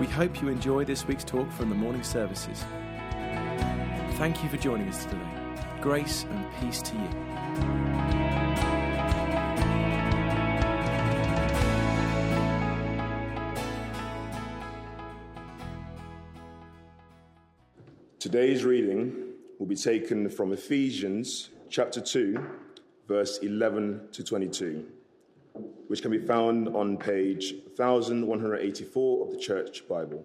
We hope you enjoy this week's talk from the morning services. Thank you for joining us today. Grace and peace to you. Today's reading will be taken from Ephesians chapter 2, verse 11 to 22, which can be found on page 1184 of the Church Bible.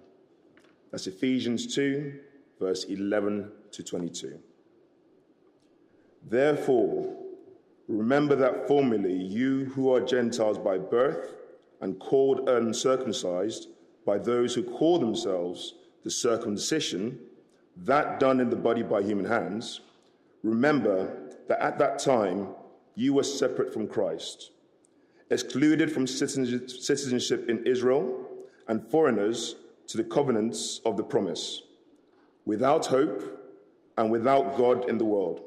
That's Ephesians 2, verse 11 to 22. Therefore, remember that formerly you who are Gentiles by birth and called uncircumcised by those who call themselves the circumcision, that done in the body by human hands, remember that at that time you were separate from Christ, excluded from citizenship in Israel, and foreigners to the covenants of the promise, without hope and without God in the world.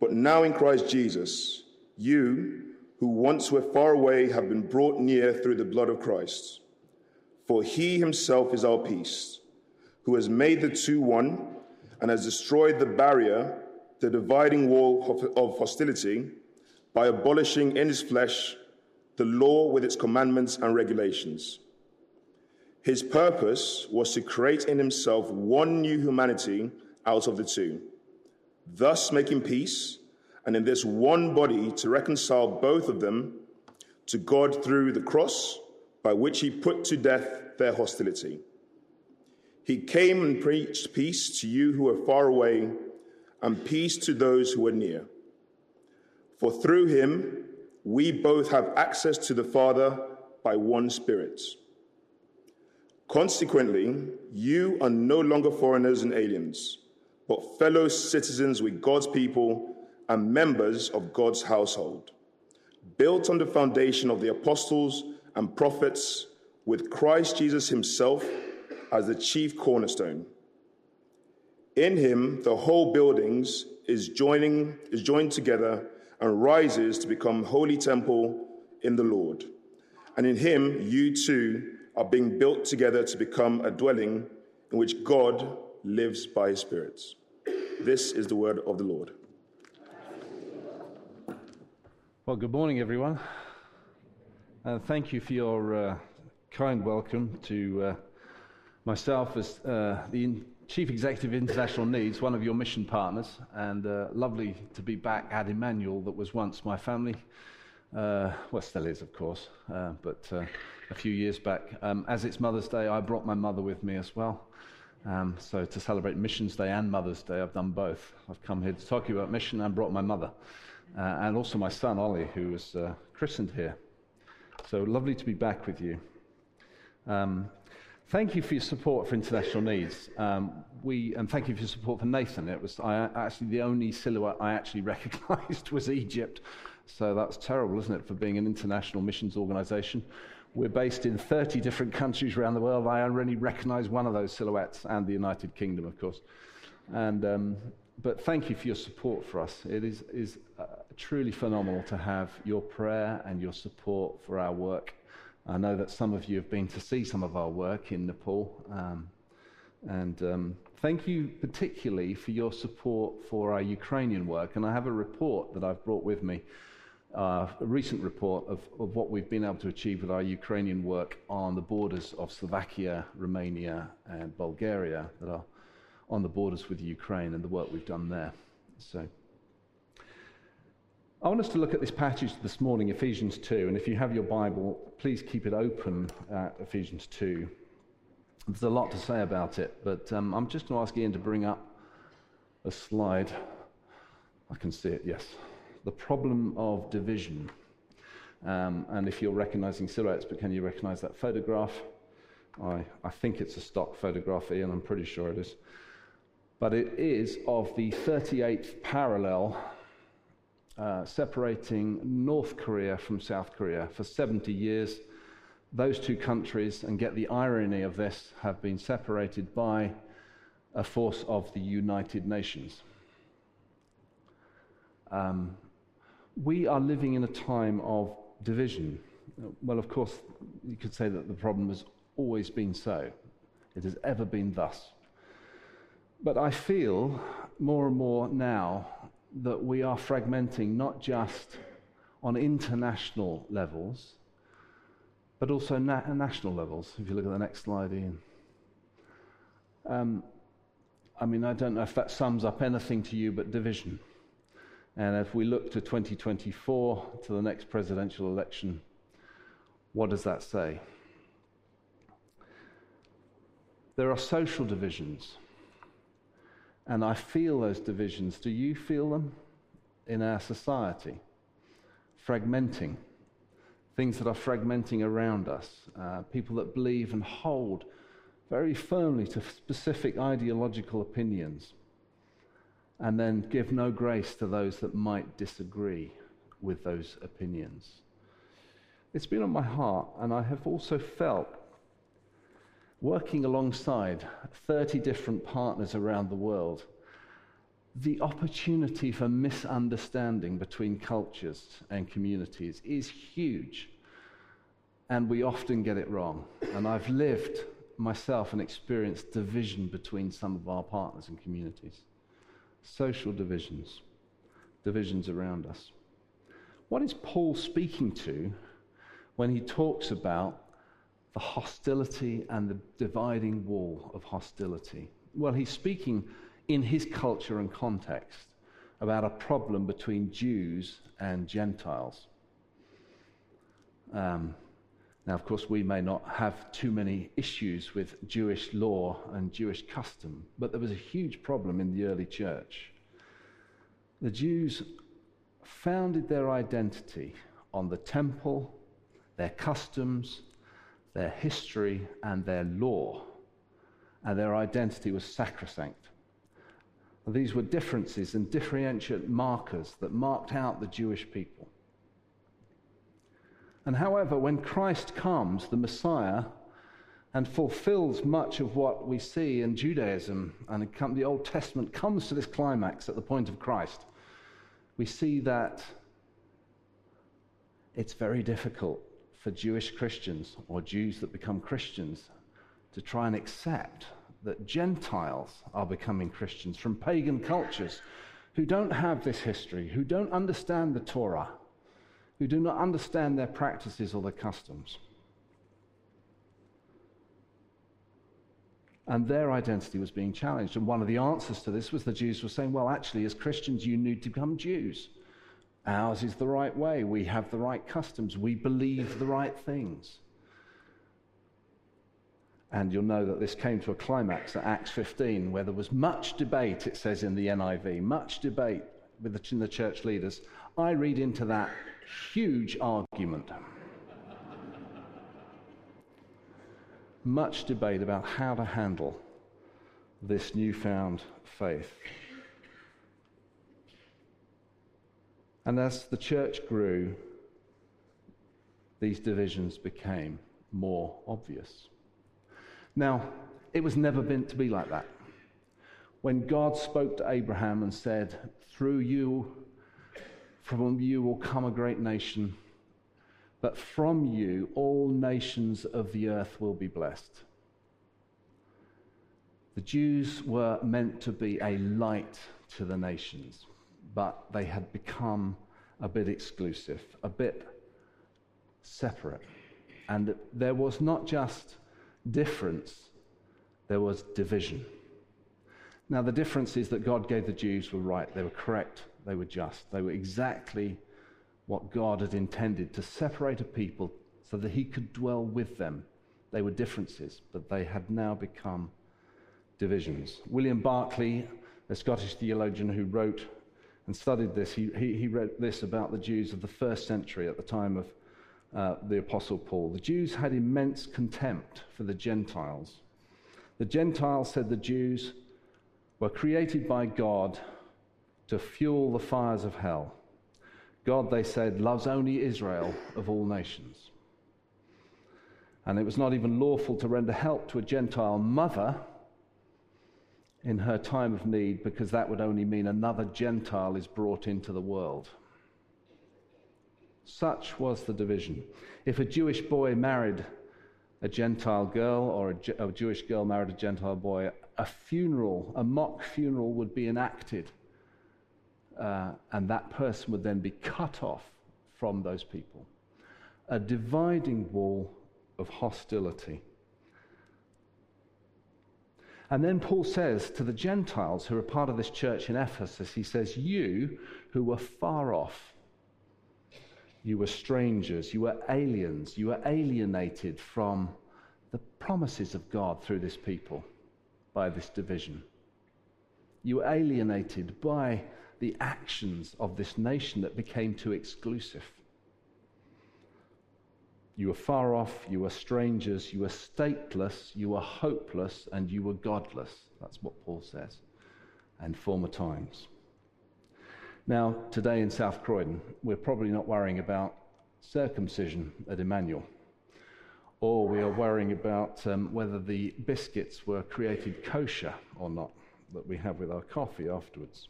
But now in Christ Jesus, you who once were far away have been brought near through the blood of Christ. For he himself is our peace, who has made the two one and has destroyed the barrier, the dividing wall of hostility, by abolishing in his flesh the law with its commandments and regulations. His purpose was to create in himself one new humanity out of the two thus making peace, and in this one body to reconcile both of them to God through the cross, by which he put to death their hostility. He came and preached peace to you who are far away, and peace to those who are near. For through him we both have access to the Father by one Spirit. Consequently, you are no longer foreigners and aliens but fellow citizens with God's people and members of God's household, built on the foundation of the apostles and prophets, with Christ Jesus himself as the chief cornerstone. In him, the whole buildings is joining is joined together and rises to become holy temple in the Lord. And in him, you too are being built together to become a dwelling in which God lives by his Spirit. This is the word of the Lord. Well, good morning, everyone. Uh, thank you for your uh, kind welcome to uh, myself as uh, the Chief Executive of International Needs, one of your mission partners, and uh, lovely to be back at Emmanuel, that was once my family. Uh, well, still is, of course, but a few years back. Um, as it's Mother's Day, I brought my mother with me as well. Um, so to celebrate Missions Day and Mother's Day, I've done both. I've come here to talk to you about mission and brought my mother, uh, and also my son Ollie, who was uh, christened here. So lovely to be back with you. Um, thank you for your support for international needs. Um, we and thank you for your support for Nathan. It was I, actually the only silhouette I actually recognised was Egypt. So that's terrible, isn't it, for being an international missions organisation? We're based in 30 different countries around the world. I only recognize one of those silhouettes, and the United Kingdom, of course. And, um, but thank you for your support for us. It is, is uh, truly phenomenal to have your prayer and your support for our work. I know that some of you have been to see some of our work in Nepal. Um, and um, thank you particularly for your support for our Ukrainian work. And I have a report that I've brought with me uh, a recent report of, of what we've been able to achieve with our Ukrainian work on the borders of Slovakia, Romania, and Bulgaria that are on the borders with Ukraine and the work we've done there. So, I want us to look at this passage this morning, Ephesians 2. And if you have your Bible, please keep it open at Ephesians 2. There's a lot to say about it, but um, I'm just going to ask Ian to bring up a slide. I can see it, yes the problem of division. Um, and if you're recognizing silhouettes, but can you recognize that photograph? I, I think it's a stock photograph, Ian, I'm pretty sure it is. But it is of the 38th parallel uh, separating North Korea from South Korea for 70 years. Those two countries, and get the irony of this, have been separated by a force of the United Nations. Um, we are living in a time of division. Well, of course, you could say that the problem has always been so, it has ever been thus. But I feel more and more now that we are fragmenting not just on international levels, but also na- national levels. If you look at the next slide, Ian. Um, I mean, I don't know if that sums up anything to you but division. And if we look to 2024, to the next presidential election, what does that say? There are social divisions. And I feel those divisions. Do you feel them in our society? Fragmenting. Things that are fragmenting around us. Uh, people that believe and hold very firmly to specific ideological opinions and then give no grace to those that might disagree with those opinions. It's been on my heart, and I have also felt working alongside 30 different partners around the world the opportunity for misunderstanding between cultures and communities is huge. And we often get it wrong. And I've lived myself and experienced division between some of our partners and communities social divisions, divisions around us. What is Paul speaking to when he talks about the hostility and the dividing wall of hostility? Well, he's speaking in his culture and context about a problem between Jews and Gentiles. Um, now, of course, we may not have too many issues with Jewish law and Jewish custom, but there was a huge problem in the early church. The Jews founded their identity on the temple, their customs, their history, and their law, and their identity was sacrosanct. These were differences and differentiate markers that marked out the Jewish people. And however, when Christ comes, the Messiah, and fulfills much of what we see in Judaism, and the Old Testament comes to this climax at the point of Christ, we see that it's very difficult for Jewish Christians or Jews that become Christians to try and accept that Gentiles are becoming Christians from pagan cultures who don't have this history, who don't understand the Torah who do not understand their practices or their customs. And their identity was being challenged. And one of the answers to this was the Jews were saying, well, actually, as Christians, you need to become Jews. Ours is the right way. We have the right customs. We believe the right things. And you'll know that this came to a climax at Acts 15, where there was much debate, it says in the NIV, much debate with the, the church leaders. I read into that huge argument. Much debate about how to handle this newfound faith. And as the church grew, these divisions became more obvious. Now, it was never meant to be like that. When God spoke to Abraham and said, Through you from you will come a great nation, but from you all nations of the earth will be blessed. The Jews were meant to be a light to the nations, but they had become a bit exclusive, a bit separate. And there was not just difference, there was division. Now, the difference is that God gave the Jews were right, they were correct they were just. They were exactly what God had intended to separate a people so that he could dwell with them. They were differences, but they had now become divisions. William Barclay, a Scottish theologian who wrote and studied this, he, he, he wrote this about the Jews of the first century at the time of uh, the Apostle Paul. The Jews had immense contempt for the Gentiles. The Gentiles, said the Jews, were created by God to fuel the fires of hell. God, they said, loves only Israel of all nations. And it was not even lawful to render help to a Gentile mother in her time of need because that would only mean another Gentile is brought into the world. Such was the division. If a Jewish boy married a Gentile girl or a, a, Jewish girl married a Gentile boy, a funeral, a mock funeral would be enacted. Uh, and that person would then be cut off from those people. A dividing wall of hostility. And then Paul says to the Gentiles who are part of this church in Ephesus, he says, You who were far off, you were strangers, you were aliens, you were alienated from the promises of God through this people by this division. You were alienated by the actions of this nation that became too exclusive. You were far off, you were strangers, you were stateless, you were hopeless, and you were godless. That's what Paul says, and former times. Now, today in South Croydon, we're probably not worrying about circumcision at Emmanuel, or we are worrying about um, whether the biscuits were created kosher or not that we have with our coffee afterwards.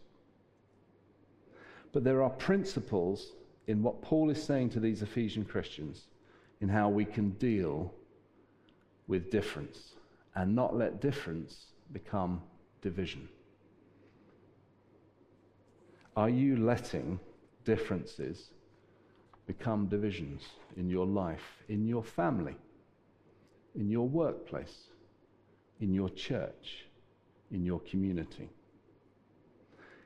But there are principles in what Paul is saying to these Ephesian Christians in how we can deal with difference and not let difference become division. Are you letting differences become divisions in your life, in your family, in your workplace, in your church, in your community?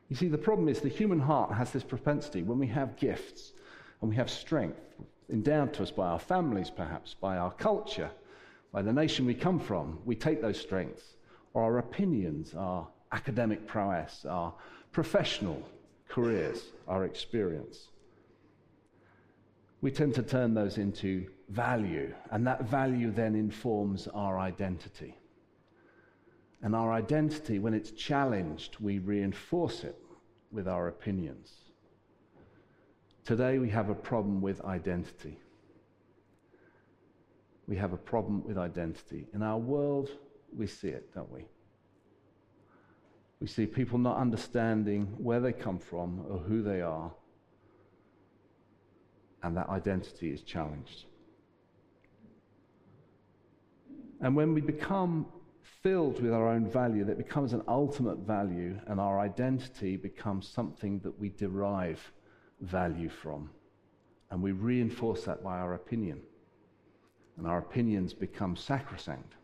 You see, the problem is the human heart has this propensity when we have gifts and we have strength endowed to us by our families, perhaps, by our culture, by the nation we come from, we take those strengths, or our opinions, our academic prowess, our professional careers, our experience. We tend to turn those into value, and that value then informs our identity. And our identity, when it's challenged, we reinforce it with our opinions. Today we have a problem with identity. We have a problem with identity. In our world, we see it, don't we? We see people not understanding where they come from or who they are, and that identity is challenged. And when we become filled with our own value, that becomes an ultimate value, and our identity becomes something that we derive value from. And we reinforce that by our opinion. And our opinions become sacrosanct.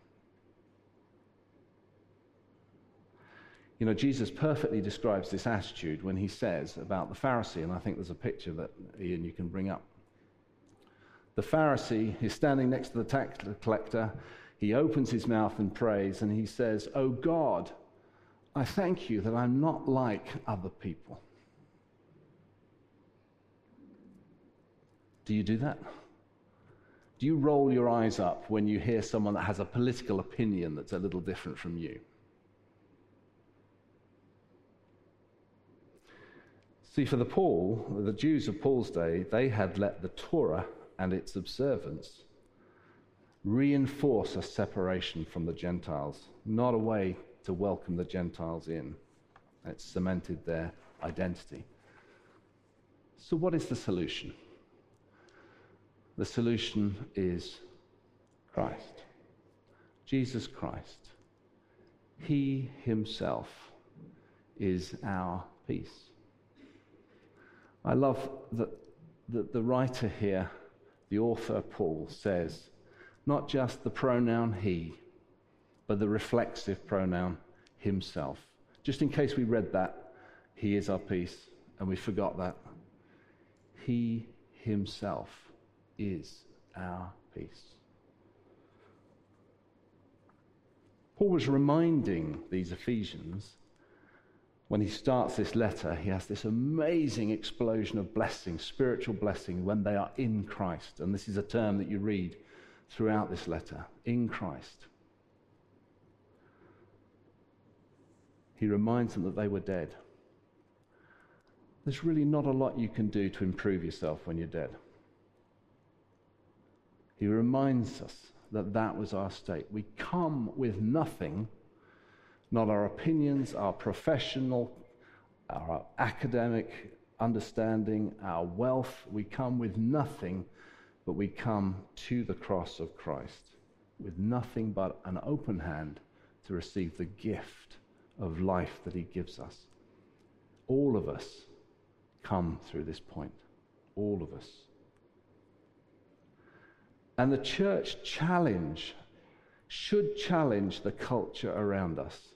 You know, Jesus perfectly describes this attitude when he says about the Pharisee, and I think there's a picture that, Ian, you can bring up. The Pharisee is standing next to the tax collector he opens his mouth and prays, and he says, Oh God, I thank you that I'm not like other people. Do you do that? Do you roll your eyes up when you hear someone that has a political opinion that's a little different from you? See, for the Paul, the Jews of Paul's day, they had let the Torah and its observance reinforce a separation from the Gentiles, not a way to welcome the Gentiles in. It cemented their identity. So, what is the solution? The solution is Christ. Jesus Christ. He himself is our peace. I love that the, the writer here, the author Paul, says not just the pronoun he, but the reflexive pronoun himself. Just in case we read that, he is our peace, and we forgot that. He himself is our peace. Paul was reminding these Ephesians when he starts this letter, he has this amazing explosion of blessing, spiritual blessing, when they are in Christ. And this is a term that you read throughout this letter in Christ. He reminds them that they were dead. There's really not a lot you can do to improve yourself when you're dead. He reminds us that that was our state. We come with nothing not our opinions, our professional, our academic understanding, our wealth. We come with nothing, but we come to the cross of Christ with nothing but an open hand to receive the gift of life that He gives us. All of us come through this point. All of us. And the church challenge should challenge the culture around us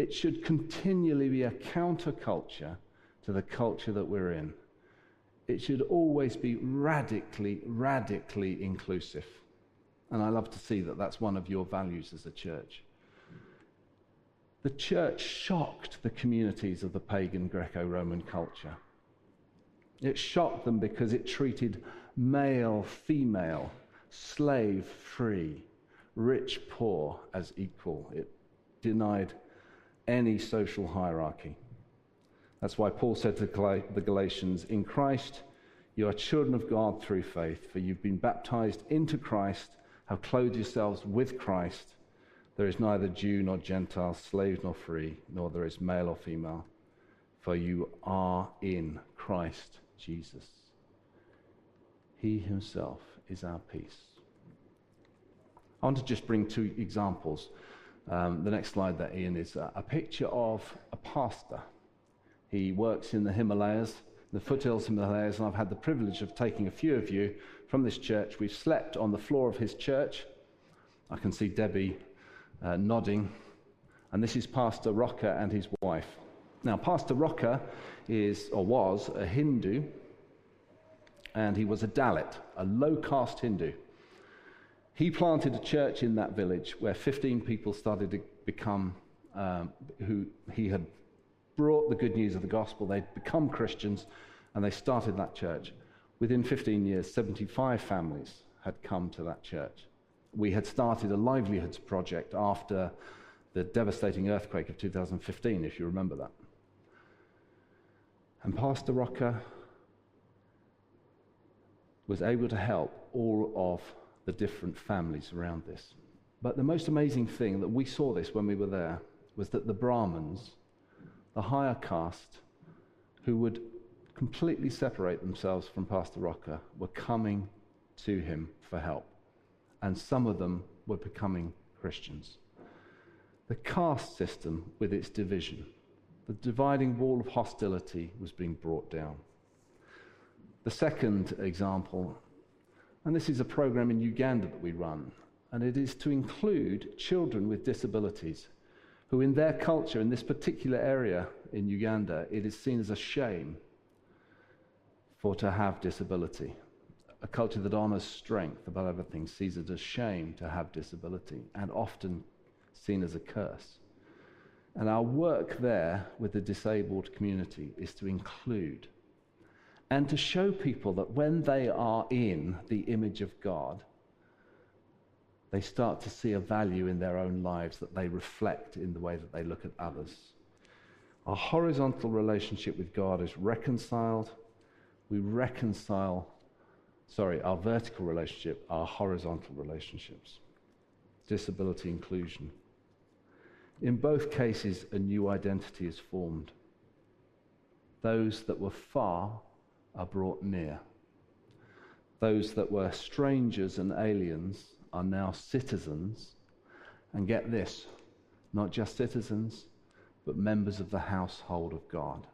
it should continually be a counterculture to the culture that we're in. It should always be radically, radically inclusive. And I love to see that that's one of your values as a church. The church shocked the communities of the pagan Greco Roman culture. It shocked them because it treated male, female, slave, free, rich, poor as equal. It denied any social hierarchy. That's why Paul said to the Galatians, In Christ, you are children of God through faith, for you've been baptized into Christ, have clothed yourselves with Christ. There is neither Jew nor Gentile, slave nor free, nor there is male or female, for you are in Christ Jesus. He himself is our peace. I want to just bring two examples um, the next slide there, Ian, is a, a picture of a pastor. He works in the Himalayas, the foothills Himalayas, and I've had the privilege of taking a few of you from this church. We've slept on the floor of his church. I can see Debbie uh, nodding. And this is Pastor Rocker and his wife. Now, Pastor Rocker is, or was, a Hindu, and he was a Dalit, a low caste Hindu. He planted a church in that village where 15 people started to become, um, who he had brought the good news of the gospel. They'd become Christians and they started that church. Within 15 years, 75 families had come to that church. We had started a livelihoods project after the devastating earthquake of 2015, if you remember that. And Pastor Rocker was able to help all of the different families around this. But the most amazing thing that we saw this when we were there was that the Brahmins, the higher caste, who would completely separate themselves from Pastor Rocker, were coming to him for help. And some of them were becoming Christians. The caste system, with its division, the dividing wall of hostility, was being brought down. The second example and this is a program in Uganda that we run. And it is to include children with disabilities who, in their culture, in this particular area in Uganda, it is seen as a shame for to have disability. A culture that honors strength above everything sees it as shame to have disability and often seen as a curse. And our work there with the disabled community is to include and to show people that when they are in the image of God, they start to see a value in their own lives that they reflect in the way that they look at others. Our horizontal relationship with God is reconciled. We reconcile, sorry, our vertical relationship, our horizontal relationships. Disability inclusion. In both cases, a new identity is formed. Those that were far are brought near. Those that were strangers and aliens are now citizens. And get this not just citizens, but members of the household of God.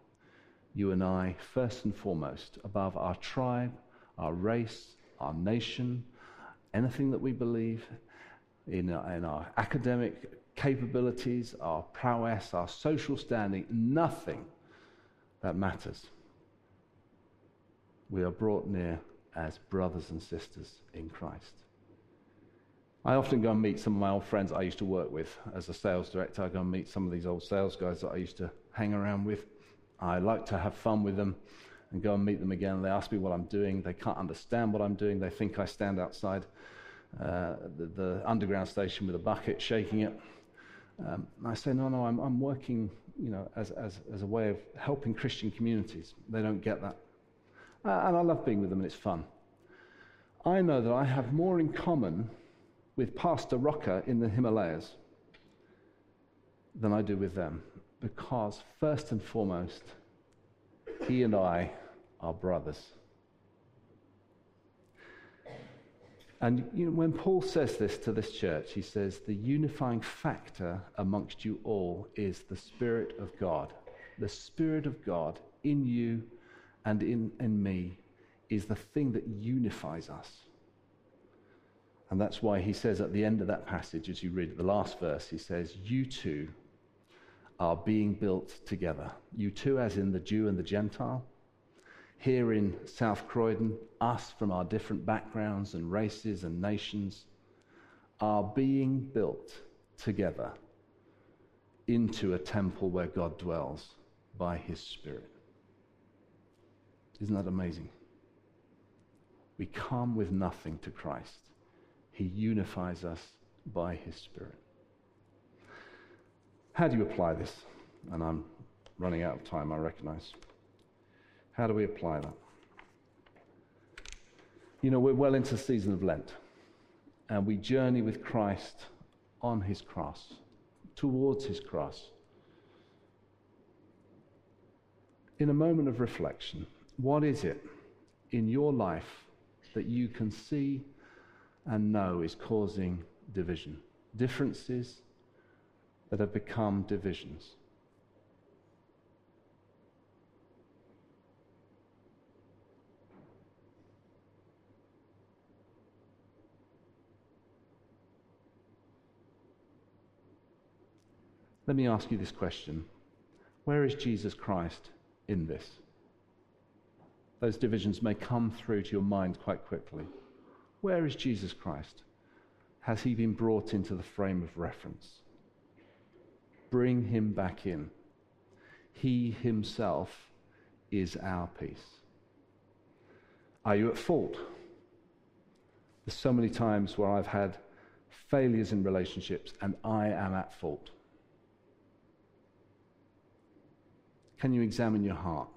You and I, first and foremost, above our tribe, our race, our nation, anything that we believe, in in our academic capabilities, our prowess, our social standing, nothing that matters we are brought near as brothers and sisters in Christ. I often go and meet some of my old friends I used to work with as a sales director. I go and meet some of these old sales guys that I used to hang around with. I like to have fun with them and go and meet them again. They ask me what I'm doing. They can't understand what I'm doing. They think I stand outside uh, the, the, underground station with a bucket, shaking it. Um, I say, no, no, I'm, I'm working, you know, as, as, as a way of helping Christian communities. They don't get that. Uh, and I love being with them, and it's fun. I know that I have more in common with Pastor Rocker in the Himalayas than I do with them. Because, first and foremost, he and I are brothers. And you know, when Paul says this to this church, he says, the unifying factor amongst you all is the Spirit of God. The Spirit of God in you and in, in me is the thing that unifies us. And that's why he says at the end of that passage, as you read the last verse, he says, You two are being built together. You two, as in the Jew and the Gentile. Here in South Croydon, us from our different backgrounds and races and nations are being built together into a temple where God dwells by his Spirit. Isn't that amazing? We come with nothing to Christ. He unifies us by His Spirit. How do you apply this? And I'm running out of time, I recognize. How do we apply that? You know, we're well into the season of Lent, and we journey with Christ on His cross, towards His cross. In a moment of reflection, what is it in your life that you can see and know is causing division. Differences that have become divisions. Let me ask you this question Where is Jesus Christ in this? Those divisions may come through to your mind quite quickly. Where is Jesus Christ? Has he been brought into the frame of reference? Bring him back in. He himself is our peace. Are you at fault? There's so many times where I've had failures in relationships and I am at fault. Can you examine your heart?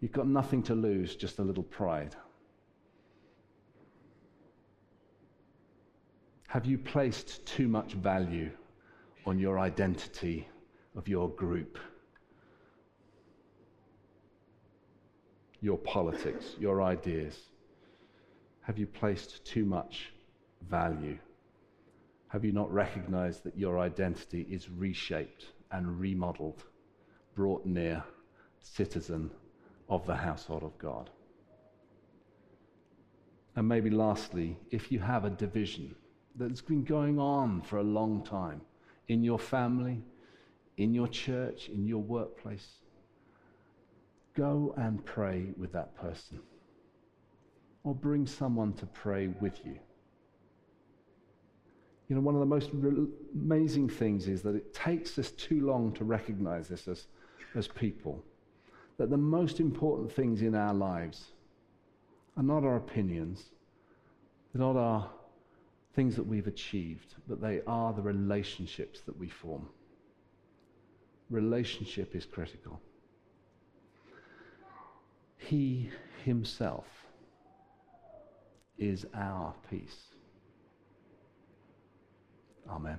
You've got nothing to lose, just a little pride. Have you placed too much value on your identity of your group? Your politics, your ideas? Have you placed too much value? Have you not recognized that your identity is reshaped and remodeled, brought near, citizen of the household of God? And maybe lastly, if you have a division, that's been going on for a long time in your family, in your church, in your workplace. Go and pray with that person. Or bring someone to pray with you. You know, one of the most re- amazing things is that it takes us too long to recognize this as, as people. That the most important things in our lives are not our opinions, they're not our things that we've achieved, but they are the relationships that we form. Relationship is critical. He himself is our peace. Amen.